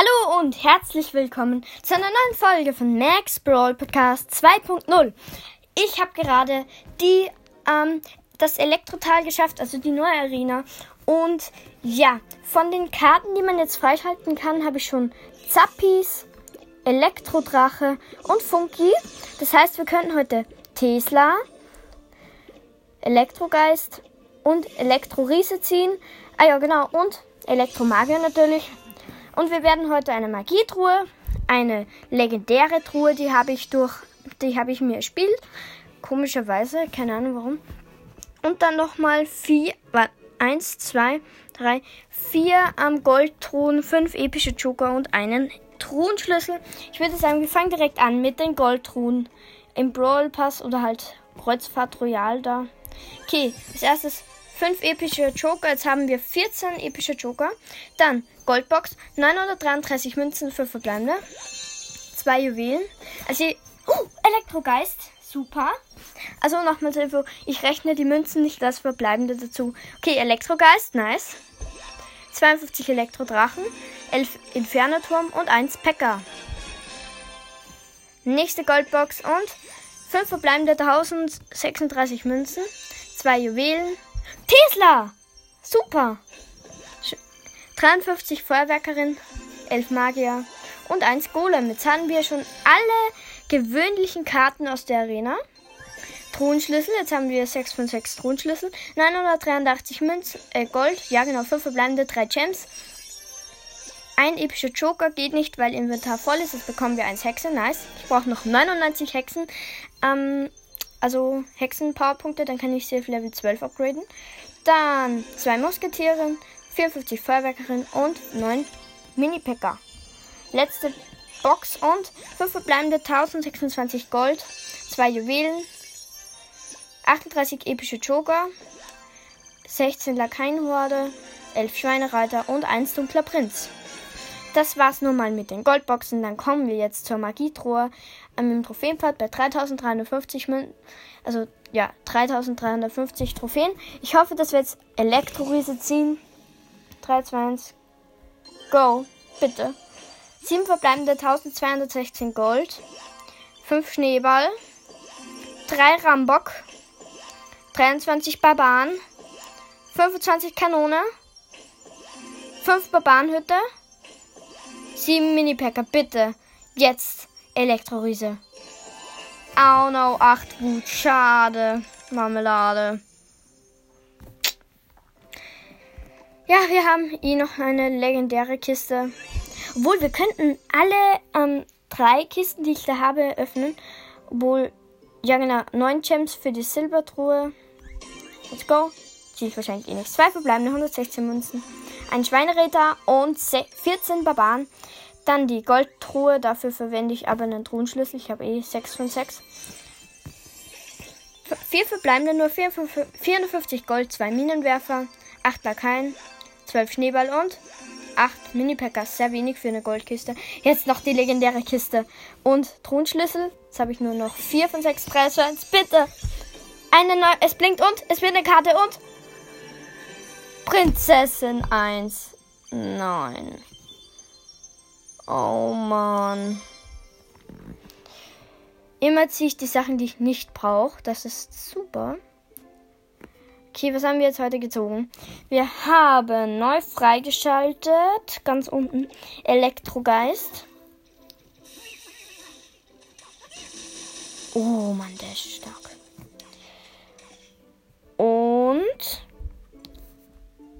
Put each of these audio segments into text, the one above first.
Hallo und herzlich willkommen zu einer neuen Folge von Max Brawl Podcast 2.0. Ich habe gerade die ähm, das Elektrotal geschafft, also die neue Arena. Und ja, von den Karten, die man jetzt freischalten kann, habe ich schon Zappis, Elektrodrache und Funky. Das heißt, wir könnten heute Tesla, Elektrogeist und Elektroriese ziehen. Ah ja, genau. Und Elektromagier natürlich. Und wir werden heute eine Magietruhe, eine legendäre Truhe, die habe ich durch, die habe ich mir erspielt. Komischerweise, keine Ahnung warum. Und dann nochmal vier, eins, zwei, drei, vier am Goldthron, fünf epische Joker und einen Thronschlüssel. Ich würde sagen, wir fangen direkt an mit den Goldtruhen im Brawl Pass oder halt Kreuzfahrt Royal da. Okay, als erstes 5 epische Joker. Jetzt haben wir 14 epische Joker. Dann Goldbox, 933 Münzen für verbleibende. Zwei Juwelen. Also, oh, Elektrogeist. Super. Also nochmal zur Info. Ich rechne die Münzen nicht das Verbleibende dazu. Okay, Elektrogeist. Nice. 52 Elektrodrachen. 11 Infernoturm und 1 Pecker. Nächste Goldbox und 5 verbleibende 1036 Münzen. 2 Juwelen. Tesla! Super! 53 Feuerwerkerin, 11 Magier und 1 Golem. Jetzt haben wir schon alle gewöhnlichen Karten aus der Arena. Thronschlüssel, jetzt haben wir 6 von 6 Thronschlüssel. 983 Münzen, äh, Gold, ja genau, 5 verbleibende, 3 Gems. Ein epischer Joker geht nicht, weil Inventar voll ist. Jetzt bekommen wir 1 Hexe, nice. Ich brauche noch 99 Hexen. Ähm, also Hexen-Powerpunkte, dann kann ich sie auf Level 12 upgraden. Dann zwei Musketiere, 54 Feuerwerkerin und 9 Mini-Packer. Letzte Box und 5 verbleibende 1026 Gold, 2 Juwelen, 38 epische Joker, 16 Lakaienhorde, 11 Schweinereiter und 1 dunkler Prinz. Das war's nun mal mit den Goldboxen. Dann kommen wir jetzt zur Magietruhe ähm, im Trophäenpfad bei 3350 Münzen. Also ja, 3350 Trophäen. Ich hoffe, dass wir jetzt Elektroriese ziehen. 3, 2, 1, go. Bitte. 7 verbleibende 1216 Gold. 5 Schneeball. 3 Rambock. 23 Barbaren. 25 Kanone. 5 Barbarenhütte. Sieben Mini-Packer, bitte. Jetzt Elektroriese. Oh no, acht Wut. Schade. Marmelade. Ja, wir haben hier noch eine legendäre Kiste. Obwohl, wir könnten alle ähm, drei Kisten, die ich da habe, öffnen. Obwohl, ja genau, neun Gems für die Silbertruhe. Let's go. Ich wahrscheinlich eh nicht. Zwei verbleibende 116 Münzen ein Schweineräter und 14 Barbaren. Dann die Goldtruhe, dafür verwende ich aber einen Truhenschlüssel. Ich habe eh 6 von 6. 4 verbleibende, nur 450 Gold, 2 Minenwerfer, 8 Lakaien, 12 Schneeball und 8 Mini-Packers. Sehr wenig für eine Goldkiste. Jetzt noch die legendäre Kiste. Und Thronschlüssel. Jetzt habe ich nur noch 4 von 6. 3, 2, 1. Bitte! Eine neue. Es blinkt und es wird eine Karte und Prinzessin 1. Nein. Oh Mann. Immer ziehe ich die Sachen, die ich nicht brauche. Das ist super. Okay, was haben wir jetzt heute gezogen? Wir haben neu freigeschaltet. Ganz unten. Elektrogeist. Oh Mann, der ist stark.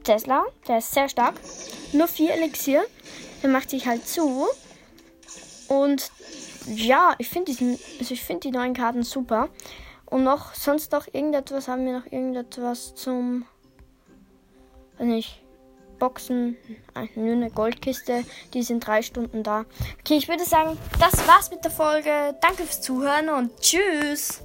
Tesla. Der ist sehr stark. Nur vier Elixier. Der macht sich halt zu. Und ja, ich finde also ich finde die neuen Karten super. Und noch sonst noch irgendetwas haben wir noch irgendetwas zum, weiß nicht, Boxen, nur eine Goldkiste. Die sind drei Stunden da. Okay, ich würde sagen, das war's mit der Folge. Danke fürs Zuhören und tschüss.